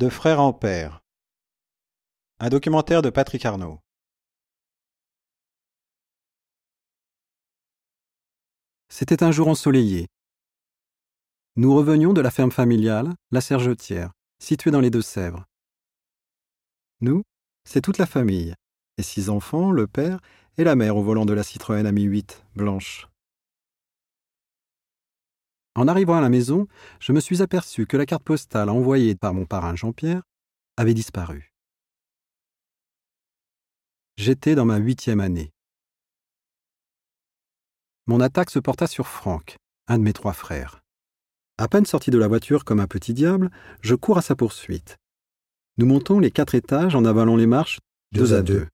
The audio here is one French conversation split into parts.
De frère en père. Un documentaire de Patrick Arnaud. C'était un jour ensoleillé. Nous revenions de la ferme familiale, la Sergetière, située dans les Deux-Sèvres. Nous, c'est toute la famille, les six enfants, le père et la mère au volant de la Citroën Ami 8, blanche. En arrivant à la maison, je me suis aperçu que la carte postale envoyée par mon parrain Jean-Pierre avait disparu. J'étais dans ma huitième année. Mon attaque se porta sur Franck, un de mes trois frères. À peine sorti de la voiture comme un petit diable, je cours à sa poursuite. Nous montons les quatre étages en avalant les marches deux, à deux.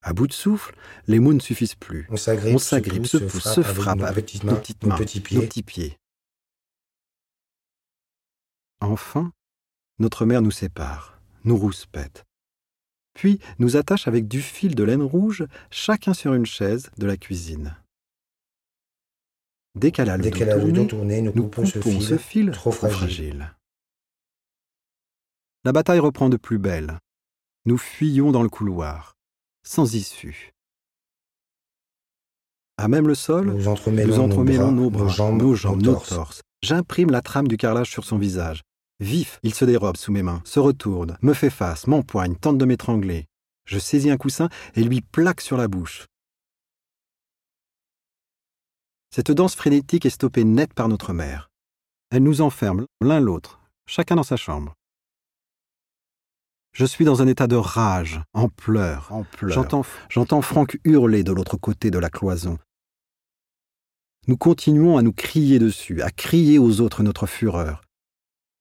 À bout de souffle, les mots ne suffisent plus. On s'agrippe, se pousse, se frappe avec nos mains, petites nos mains, nos petits pieds. Enfin, notre mère nous sépare, nous rouspète. Puis nous attache avec du fil de laine rouge, chacun sur une chaise de la cuisine. Dès qu'elle a le dos tourné, nous, nous coupons ce coupons fil. ce fil trop trop fragile. fragile. La bataille reprend de plus belle. Nous fuyons dans le couloir, sans issue. À même le sol, Nous entremêlons, nous entremêlons nos bras, nos jambes, nos, jambes, nos nos torses. torses. J'imprime la trame du carrelage sur son visage. Vif, il se dérobe sous mes mains, se retourne, me fait face, m'empoigne, tente de m'étrangler. Je saisis un coussin et lui plaque sur la bouche. Cette danse frénétique est stoppée net par notre mère. Elle nous enferme l'un l'autre, chacun dans sa chambre. Je suis dans un état de rage, en pleurs. En pleurs. J'entends, j'entends Franck hurler de l'autre côté de la cloison. Nous continuons à nous crier dessus, à crier aux autres notre fureur.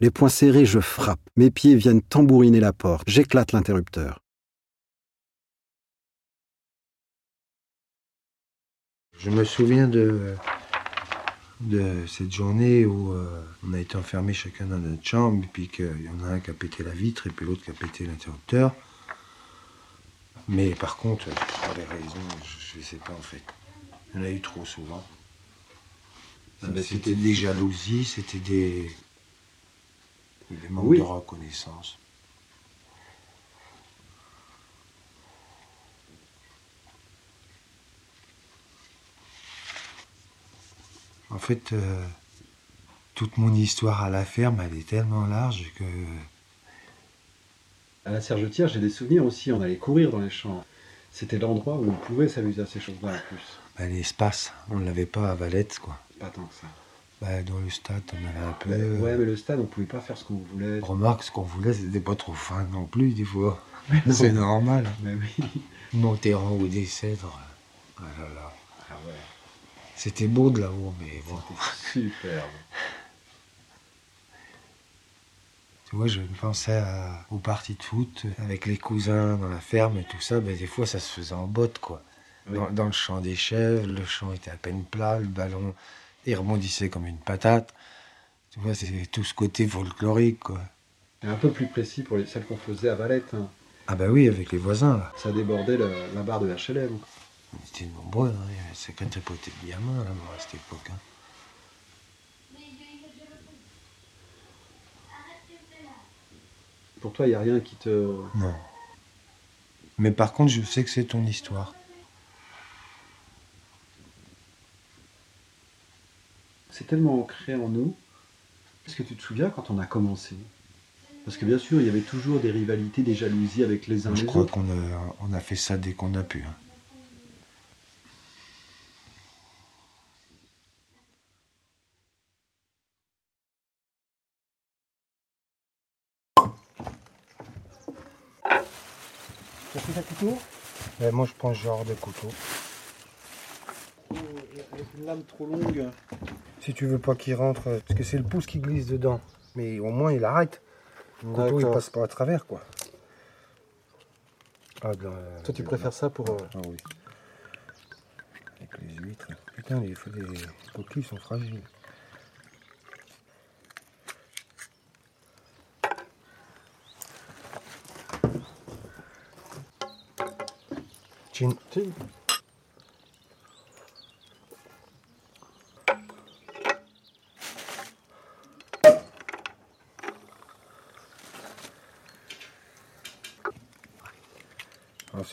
Les poings serrés, je frappe. Mes pieds viennent tambouriner la porte. J'éclate l'interrupteur. Je me souviens de, de cette journée où euh, on a été enfermés chacun dans notre chambre, et puis qu'il y en a un qui a pété la vitre et puis l'autre qui a pété l'interrupteur. Mais par contre, pour les raisons, je ne sais pas en fait. Il y en a eu trop souvent. Ah ben, C'était des jalousies, c'était des, des manques Oui. de reconnaissance. En fait, euh, toute mon histoire à la ferme, elle est tellement large que À la Sergetière, j'ai des souvenirs aussi. On allait courir dans les champs. C'était l'endroit où on pouvait s'amuser à ces choses-là en plus. bah, l'espace, on ne l'avait pas à Valette, quoi. Pas tant que ça. Bah, dans le stade, on avait un peu. Ouais, mais le stade, on pouvait pas faire ce qu'on voulait. Remarque, ce qu'on voulait, c'était pas trop fin non plus, des fois. C'est normal. Mais oui. Monter en haut des cèdres. Ah là là. Ah ouais, C'était beau de là-haut, mais bon. superbe. Tu vois, je pensais à- aux parties de foot avec les cousins dans la ferme et tout ça. Mais des fois, ça se faisait en botte, quoi. Oui. Dans, dans le champ des chèvres, le champ était à peine plat, le ballon, il rebondissait comme une patate. Tu vois, c'est tout ce côté folklorique, quoi. Et un peu plus précis pour les, celles qu'on faisait à Valette. hein. Ah bah oui, avec les voisins, là. Ça débordait le- la barre de HLM. On était nombreux, hein. Il y avait 50 potes de gamins, là, à cette époque. hein. Pour toi, il n'y a rien qui te. Non. Mais par contre, je sais que c'est ton histoire. C'est tellement ancré en nous. Est-ce que tu te souviens quand on a commencé? Parce que bien sûr, il y avait toujours des rivalités, des jalousies avec les uns Je les crois autres. qu'on a, on a fait ça dès qu'on a pu. hein. Tu as pris un couteau moi, je prends ce genre de couteau. Une lame trop longue. Si tu veux pas qu'il rentre, parce que c'est le pouce qui glisse dedans. Mais au moins, il arrête. Le couteau, il passe pas à travers, quoi. Ah, de la- Toi, tu préfères ça pour. euh, Ah oui. Avec les huîtres. Putain, les, les coquilles sont fragiles. Chin. Ah,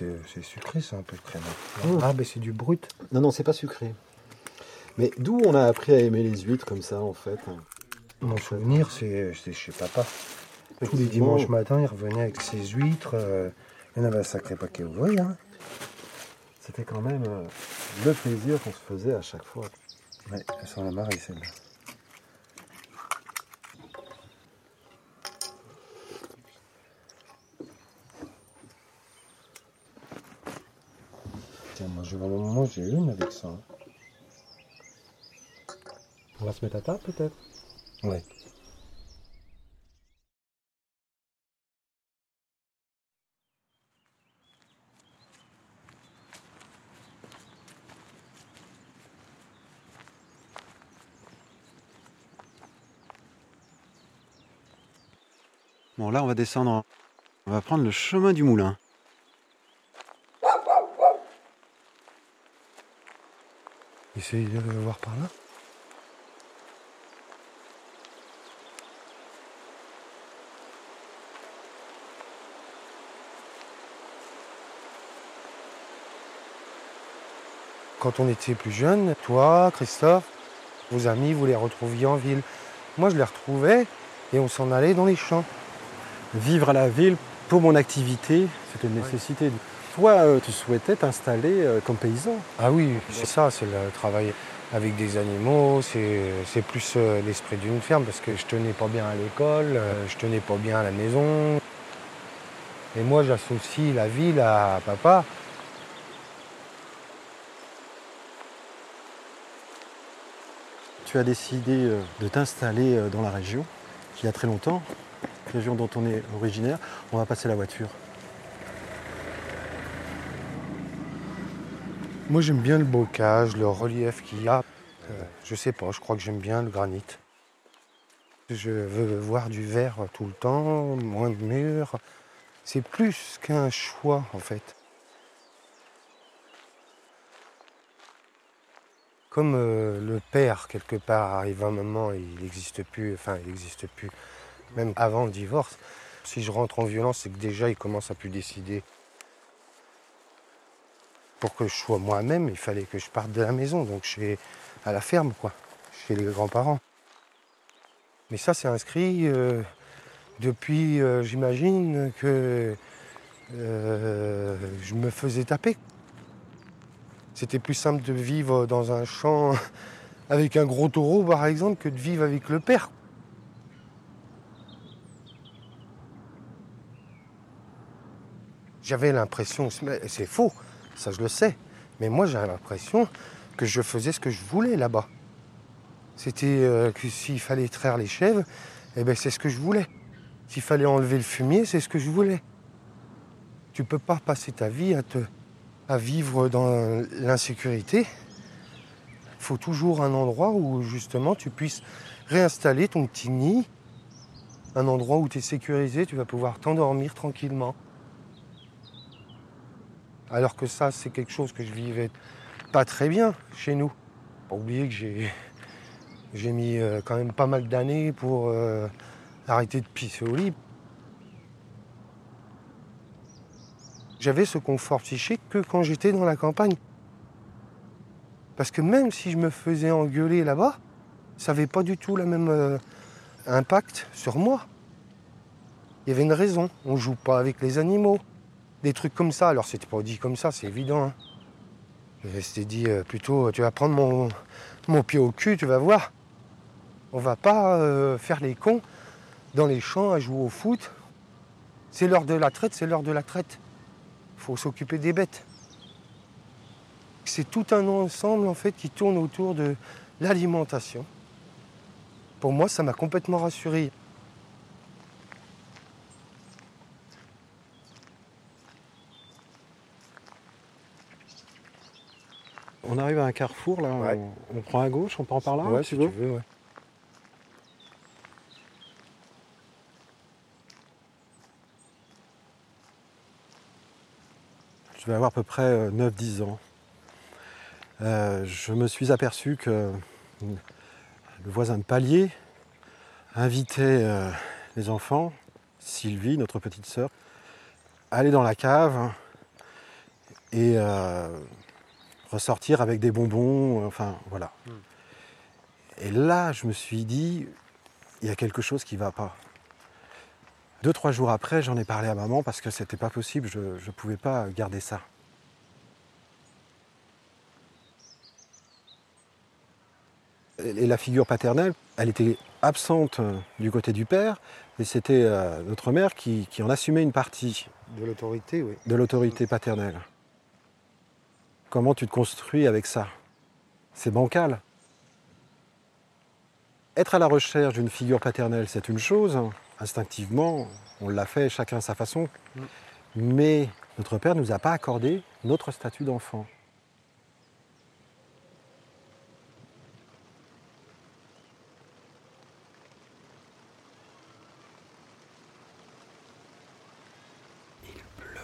c'est c'est sucré, ça, un peu de crème. Oh. Ah, mais c'est du brut. Non, non, c'est pas sucré. Mais d'où on a appris à aimer les huîtres comme ça, en fait Mon souvenir, c'est c'est chez papa. Tous les dimanches matins, il revenait avec ses huîtres. euh, il y en avait un sacré paquet, vous voyez. Hein C'était quand même euh, le plaisir qu'on se faisait à chaque fois. ouais, elles sont la marée, celle-là. Je vais j'ai une avec ça. hein. On va se mettre à table, peut-être? Ouais. Bon, là, on va descendre. On va prendre le chemin du moulin. Essayez de le voir par là. Quand on était plus jeune, toi, Christophe, vos amis, vous les retrouviez en ville. Moi, je les retrouvais et on s'en allait dans les champs. Vivre à la ville, pour mon activité, c'était une nécessité. Toi, euh, tu souhaitais t'installer euh, comme paysan. Ah oui, c'est ça, c'est le travail avec des animaux, c'est c'est plus euh, l'esprit d'une ferme parce que je tenais pas bien à l'école, je tenais pas bien à la maison. Et moi, j'associe la ville à papa. Tu as décidé de t'installer dans la région, il y a très longtemps, région dont on est originaire. On va passer la voiture. Moi, j'aime bien le bocage, le relief qu'il y a. Euh, je sais pas, je crois que j'aime bien le granit. Je veux voir du verre tout le temps, moins de murs. C'est plus qu'un choix, en fait. Comme euh, le père, quelque part, arrive un moment, il n'existe plus, enfin, il n'existe plus, même avant le divorce. Si je rentre en violence, c'est que déjà, il commence à plus décider. Pour que je sois moi-même, il fallait que je parte de la maison, donc vais à la ferme, quoi, chez les grands-parents. Mais ça, c'est inscrit euh, depuis, euh, j'imagine, que euh, je me faisais taper. C'était plus simple de vivre dans un champ avec un gros taureau, par exemple, que de vivre avec le père. J'avais l'impression, c'est faux, ça je le sais, mais moi j'avais l'impression que je faisais ce que je voulais là-bas. C'était euh, que s'il fallait traire les chèvres, eh ben, c'est ce que je voulais. S'il fallait enlever le fumier, c'est ce que je voulais. Tu peux pas passer ta vie à, te, à vivre dans l'insécurité. Il faut toujours un endroit où justement tu puisses réinstaller ton petit nid, un endroit où tu es sécurisé, tu vas pouvoir t'endormir tranquillement. Alors que ça, c'est quelque chose que je vivais pas très bien chez nous. Pas oublier que j'ai j'ai mis euh, quand même pas mal d'années pour euh, arrêter de pisser au lit. J'avais ce confort psychique que quand j'étais dans la campagne. Parce que même si je me faisais engueuler là-bas, ça n'avait pas du tout le même euh, impact sur moi. Il y avait une raison. On joue pas avec les animaux. Des trucs comme ça. Alors c'était pas dit comme ça, c'est évident. hein. Mais C'était dit euh, plutôt, tu vas prendre mon, mon pied au cul, tu vas voir. On va pas euh, faire les cons dans les champs à jouer au foot. C'est l'heure de la traite, c'est l'heure de la traite. Il faut s'occuper des bêtes. C'est tout un ensemble en fait qui tourne autour de l'alimentation. Pour moi, ça m'a complètement rassuré. On arrive à un carrefour, là. Ouais. On, on prend à gauche, on prend par là, ouais, tu si veux tu veux, ouais. Je vais avoir à peu près euh, 9-10 ans. Euh, je me suis aperçu que le voisin de palier invitait euh, les enfants, Sylvie, notre petite sœur, à aller dans la cave et euh, ressortir avec des bonbons, enfin voilà. Mm. Et là, je me suis dit, il y a quelque chose qui ne va pas. Deux, trois jours après, j'en ai parlé à maman parce que c'était pas possible, je ne pouvais pas garder ça. Et la figure paternelle, elle était absente euh, du côté du père, et c'était euh, notre mère qui, qui en assumait une partie De l'autorité, oui. de l'autorité paternelle. Comment tu te construis avec ça? C'est bancal. Être à la recherche d'une figure paternelle, c'est une chose. Instinctivement, on l'a fait chacun à sa façon. Mm. Mais notre père ne nous a pas accordé notre statut d'enfant. Il pleut.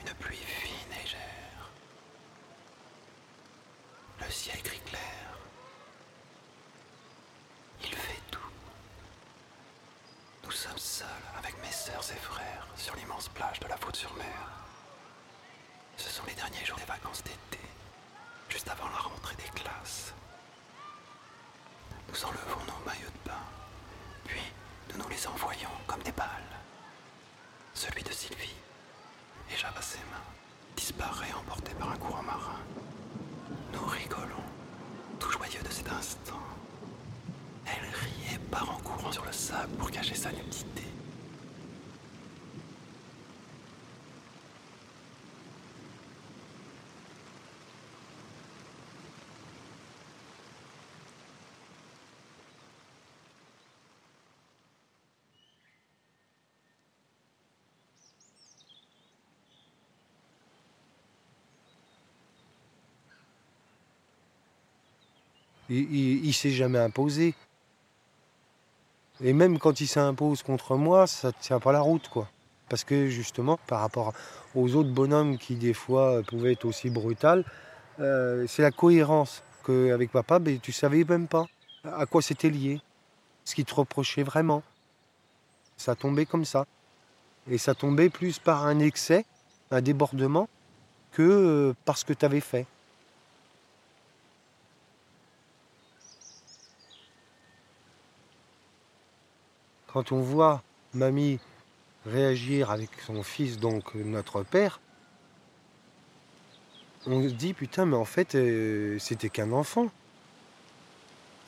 Une pluie fine et légère. Le ciel gris clair. Il fait doux. Nous sommes seuls avec mes sœurs et frères sur l'immense plage de la Faute-sur-Mer. Ce sont les derniers jours des d'été, juste avant la rentrée des classes. Nous enlevons nos maillots de bain, puis nous nous les envoyons comme des balles. Celui de Sylvie échappe à ses mains, disparaît emporté par un courant marin. Nous rigolons, tout joyeux de cet instant. Elle rit et part en courant sur le sable pour cacher sa nudité. Il, il s'est jamais imposé. Et même quand il s'impose contre moi, ça ne tient pas la route, quoi. Parce que justement, par rapport aux autres bonhommes qui des fois pouvaient être aussi brutales, euh, c'est la cohérence qu'avec papa, ben, tu savais même pas à quoi c'était lié, ce qu'il te reprochait vraiment. Ça tombait comme ça. Et ça tombait plus par un excès, un débordement, que euh, par ce que tu avais fait. Quand on voit mamie réagir avec son fils, donc notre père, on se dit putain, mais en fait, euh, c'était qu'un enfant.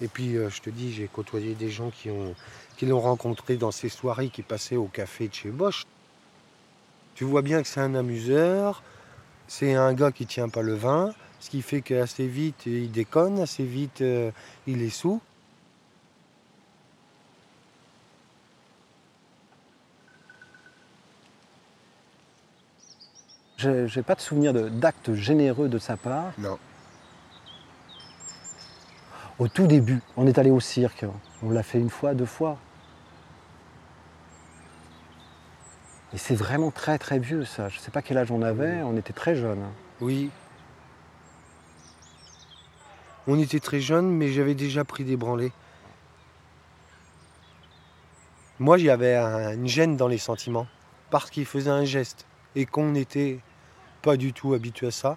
Et puis, euh, je te dis, j'ai côtoyé des gens qui ont qui l'ont rencontré dans ces soirées qui passaient au café de chez Bosch. Tu vois bien que c'est un amuseur, c'est un gars qui tient pas le vin, ce qui fait qu'assez vite il déconne, assez vite euh, il est sous. J'ai j'ai pas de souvenir d'actes généreux de sa part. Non. Au tout début, on est allé au cirque. On l'a fait une fois, deux fois. Et c'est vraiment très très vieux ça. Je sais pas quel âge on avait, on était très jeunes. Oui. On était très jeunes, mais j'avais déjà pris des branlées. Moi, j'avais un- une gêne dans les sentiments, parce qu'il faisait un geste, et qu'on n'était pas du tout habitué à ça.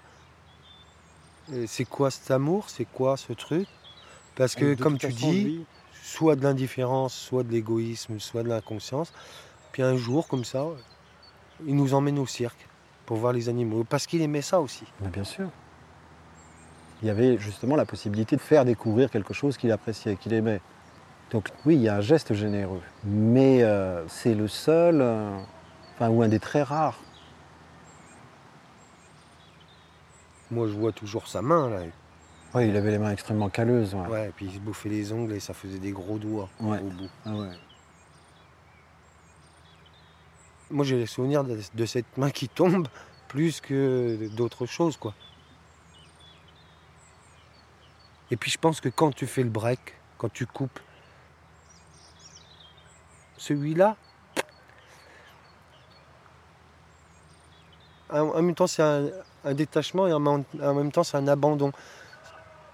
C'est quoi cet amour? C'est quoi ce truc? Parce que, comme tu façon, dis, lui, soit de l'indifférence, soit de l'égoïsme, soit de l'inconscience. Puis un jour, comme ça, il nous emmène au cirque pour voir les animaux, parce qu'il aimait ça aussi. Mais bien sûr. Il y avait justement la possibilité de faire découvrir quelque chose qu'il appréciait, qu'il aimait. Donc oui, il y a un geste généreux. Mais euh, c'est le seul, euh, enfin, ou un des très rares. Moi, je vois toujours sa main, là. Oui, il avait les mains extrêmement calleuses. ouais. Ouais, et puis il se bouffait les ongles et ça faisait des gros doigts Ouais. au bout. Ah ouais. Moi, j'ai les souvenirs de, de cette main qui tombe plus que d'autres choses, quoi. Et puis, je pense que quand tu fais le break, quand tu coupes, celui-là, en même temps, c'est un, détachement et en même, temps, c'est un abandon.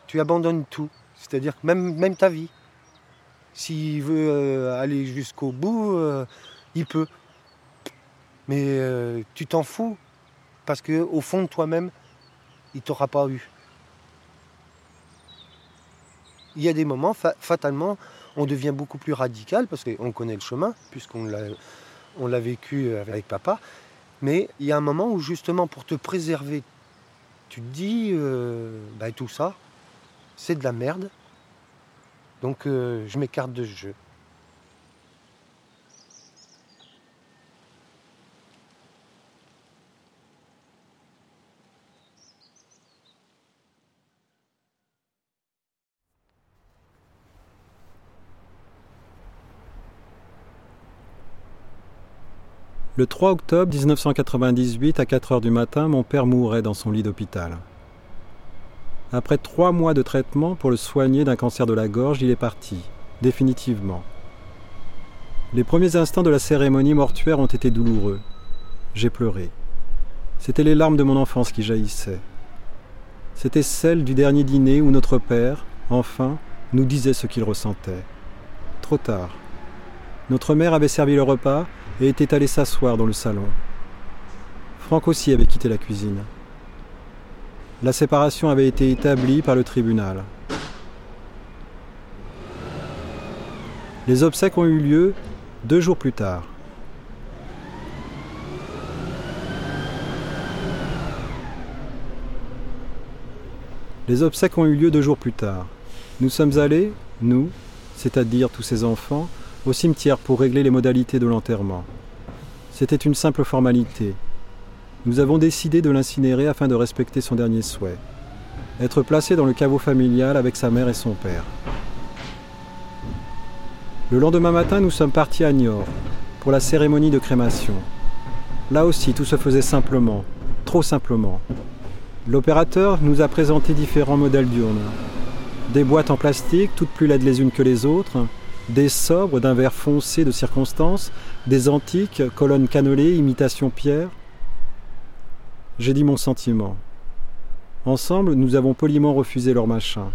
Tu abandonnes tout, c'est-à-dire même, ta vie. S'il veut euh, aller jusqu'au bout, euh, il peut. Mais euh, tu t'en fous parce que au fond de toi-même, il t'aura pas eu. Il y a des moments, fatalement, on devient beaucoup plus radical parce qu'on connaît le chemin, puisqu'on l'a, on l'a vécu avec papa. Mais il y a un moment où justement pour te préserver, tu te dis, euh, bah, tout ça, c'est de la merde. Donc euh, je m'écarte de ce jeu. Le 3 octobre 1998, à 4 heures du matin, mon père mourait dans son lit d'hôpital. Après trois mois de traitement pour le soigner d'un cancer de la gorge, il est parti, définitivement. Les premiers instants de la cérémonie mortuaire ont été douloureux. J'ai pleuré. C'étaient les larmes de mon enfance qui jaillissaient. C'était celle du dernier dîner où notre père, enfin, nous disait ce qu'il ressentait. Trop tard. Notre mère avait servi le repas et était allé s'asseoir dans le salon. Franck aussi avait quitté la cuisine. La séparation avait été établie par le tribunal. Les obsèques ont eu lieu deux jours plus tard. Les obsèques ont eu lieu deux jours plus tard. Nous sommes allés, nous, c'est-à-dire tous ces enfants, au cimetière pour régler les modalités de l'enterrement. C'était une simple formalité. Nous avons décidé de l'incinérer afin de respecter son dernier souhait, être placé dans le caveau familial avec sa mère et son père. Le lendemain matin, nous sommes partis à Niort pour la cérémonie de crémation. Là aussi, tout se faisait simplement, trop simplement. L'opérateur nous a présenté différents modèles d'urnes. Des boîtes en plastique, toutes plus laides les unes que les autres, des sobres d'un verre foncé de circonstance, des antiques, colonnes cannelées, imitation pierre. J'ai dit mon sentiment. Ensemble, nous avons poliment refusé leur machin.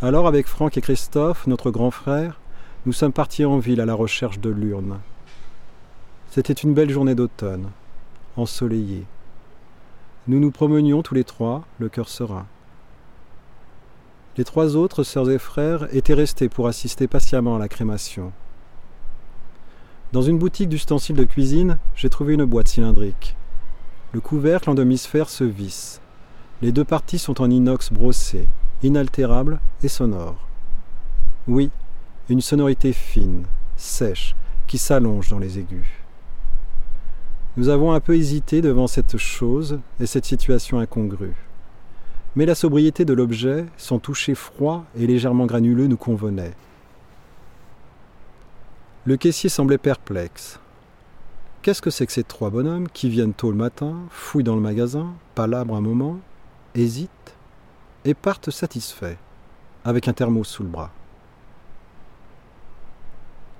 Alors, avec Franck et Christophe, notre grand frère, nous sommes partis en ville à la recherche de l'urne. C'était une belle journée d'automne, ensoleillée. Nous nous promenions tous les trois, le cœur serein. Les trois autres sœurs et frères étaient restés pour assister patiemment à la crémation. Dans une boutique d'ustensiles de cuisine, j'ai trouvé une boîte cylindrique. Le couvercle en demi-sphère se visse. Les deux parties sont en inox brossé, inaltérable et sonore. Oui, une sonorité fine, sèche, qui s'allonge dans les aigus. Nous avons un peu hésité devant cette chose et cette situation incongrue mais la sobriété de l'objet, son toucher froid et légèrement granuleux nous convenait. Le caissier semblait perplexe. Qu'est-ce que c'est que ces trois bonhommes qui viennent tôt le matin, fouillent dans le magasin, palabrent un moment, hésitent et partent satisfaits, avec un thermos sous le bras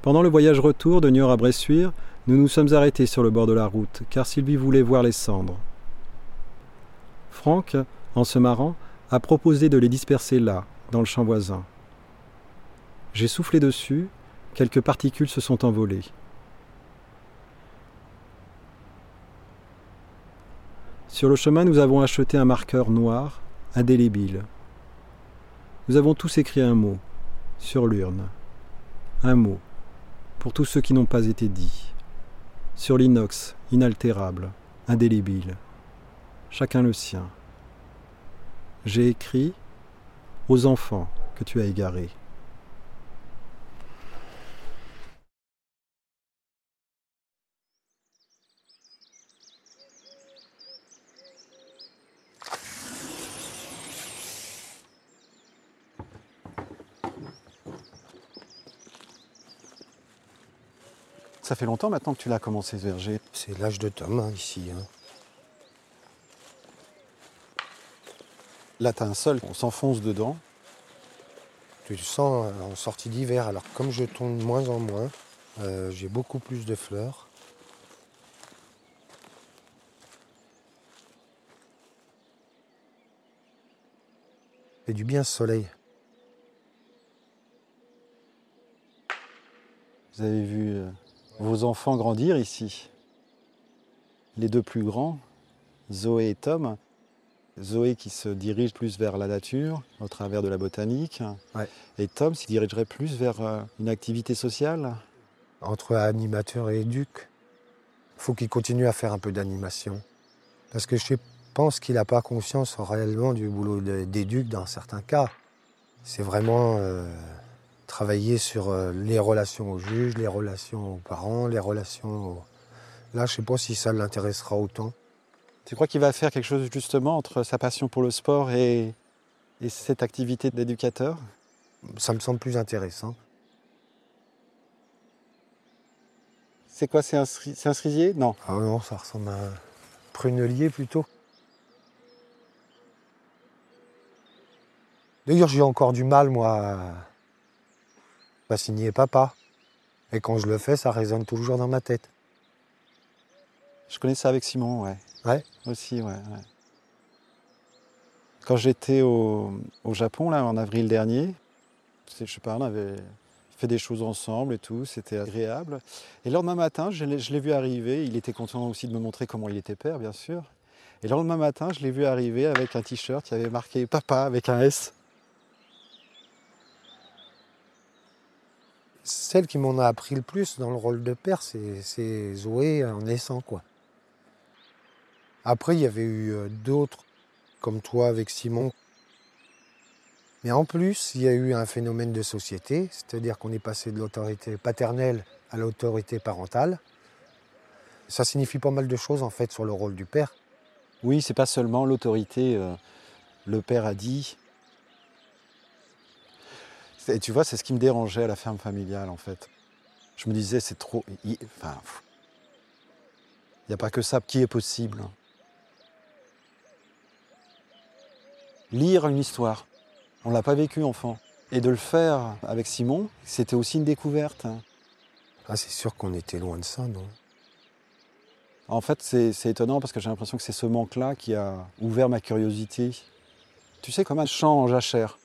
Pendant le voyage retour de Niort à Bressuire, nous nous sommes arrêtés sur le bord de la route, car Sylvie voulait voir les cendres. Franck en se marrant, a proposé de les disperser là, dans le champ voisin. J'ai soufflé dessus, quelques particules se sont envolées. Sur le chemin, nous avons acheté un marqueur noir, indélébile. Nous avons tous écrit un mot, sur l'urne. Un mot, pour tous ceux qui n'ont pas été dits. Sur l'inox, inaltérable, indélébile. Chacun le sien j'ai écrit aux enfants que tu as égarés. Ça fait longtemps maintenant que tu l'as commencé ce verger. C'est l'âge de Tom hein, ici. Hein. Là, tu as un sol, on s'enfonce dedans. Tu le sens euh, en sortie d'hiver. Alors, comme je tombe de moins en moins, euh, j'ai beaucoup plus de fleurs. Et du bien soleil. Vous avez vu euh, vos enfants grandir ici. Les deux plus grands, Zoé et Tom. Zoé qui se dirige plus vers la nature au travers de la botanique. Ouais. Et Tom s'y dirigerait plus vers euh, une activité sociale. Entre animateur et éduc, il faut qu'il continue à faire un peu d'animation. Parce que je pense qu'il n'a pas conscience réellement du boulot d'éduc dans certains cas. C'est vraiment euh, travailler sur euh, les relations aux juges, les relations aux parents, les relations aux... Là, je sais pas si ça l'intéressera autant. Tu crois qu'il va faire quelque chose justement entre sa passion pour le sport et, et cette activité d'éducateur? Ça me semble plus intéressant. C'est quoi C'est un, cerisier? Non. Ah non, ça ressemble à un prunelier plutôt. D'ailleurs, j'ai encore du mal, moi, à- à signer papa. Et quand je le fais, ça résonne toujours dans ma tête. Je connais ça avec Simon, ouais. Ouais Aussi, ouais. ouais. Quand j'étais au, au Japon, là, en avril dernier, je sais pas, on avait fait des choses ensemble et tout, c'était agréable. Et le lendemain matin, je l'ai vu arriver, il était content aussi de me montrer comment il était père, bien sûr. Et le lendemain matin, je l'ai vu arriver avec un t-shirt, y avait marqué papa avec un S. Celle qui m'en a appris le plus dans le rôle de père, c'est c'est Zoé en naissant, quoi. Après, il y avait eu euh, d'autres, comme toi avec Simon. Mais en plus, il y a eu un phénomène de société, c'est-à-dire qu'on est passé de l'autorité paternelle à l'autorité parentale. Ça signifie pas mal de choses, en fait, sur le rôle du père. Oui, c'est pas seulement l'autorité, euh, le père a dit. Et tu vois, c'est ce qui me dérangeait à la ferme familiale, en fait. Je me disais, c'est trop. Enfin, il n'y a pas que ça qui est possible. Lire une histoire, on l'a pas vécu enfant. Et de le faire avec Simon, c'était aussi une découverte. Ah, c'est sûr qu'on était loin de ça, non? En fait, c'est étonnant parce que j'ai l'impression que c'est ce manque-là qui a ouvert ma curiosité. Tu sais, comme un champ en jachère.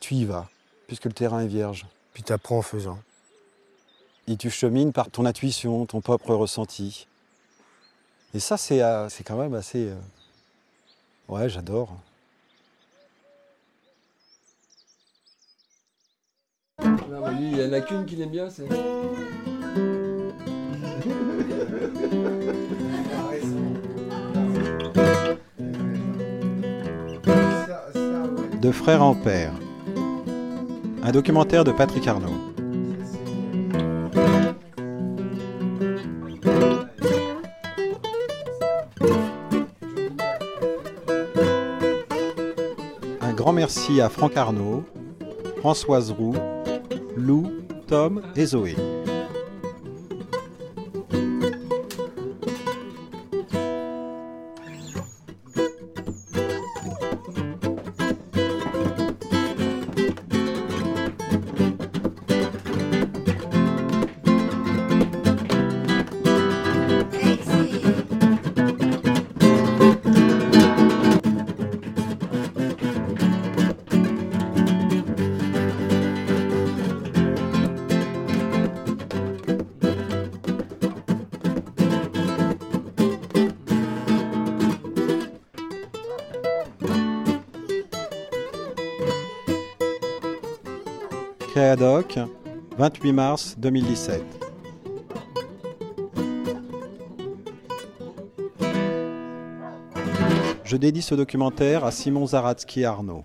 Tu y vas, puisque le terrain est vierge. Puis t'apprends en faisant. Et tu chemines par ton intuition, ton propre ressenti. Et ça, c'est euh, quand même assez... euh, Ouais, j'adore. Non, mais lui, il y en a qu'une qu'il aime bien, c'est. De frère en père. Un documentaire de Patrick Arnaud. Un grand merci à Franck Arnaud, Françoise Roux, Lou, Tom et Zoé. Créadoc, 28 mars 2017. Je dédie ce documentaire à Simon Zaratsky Arnaud.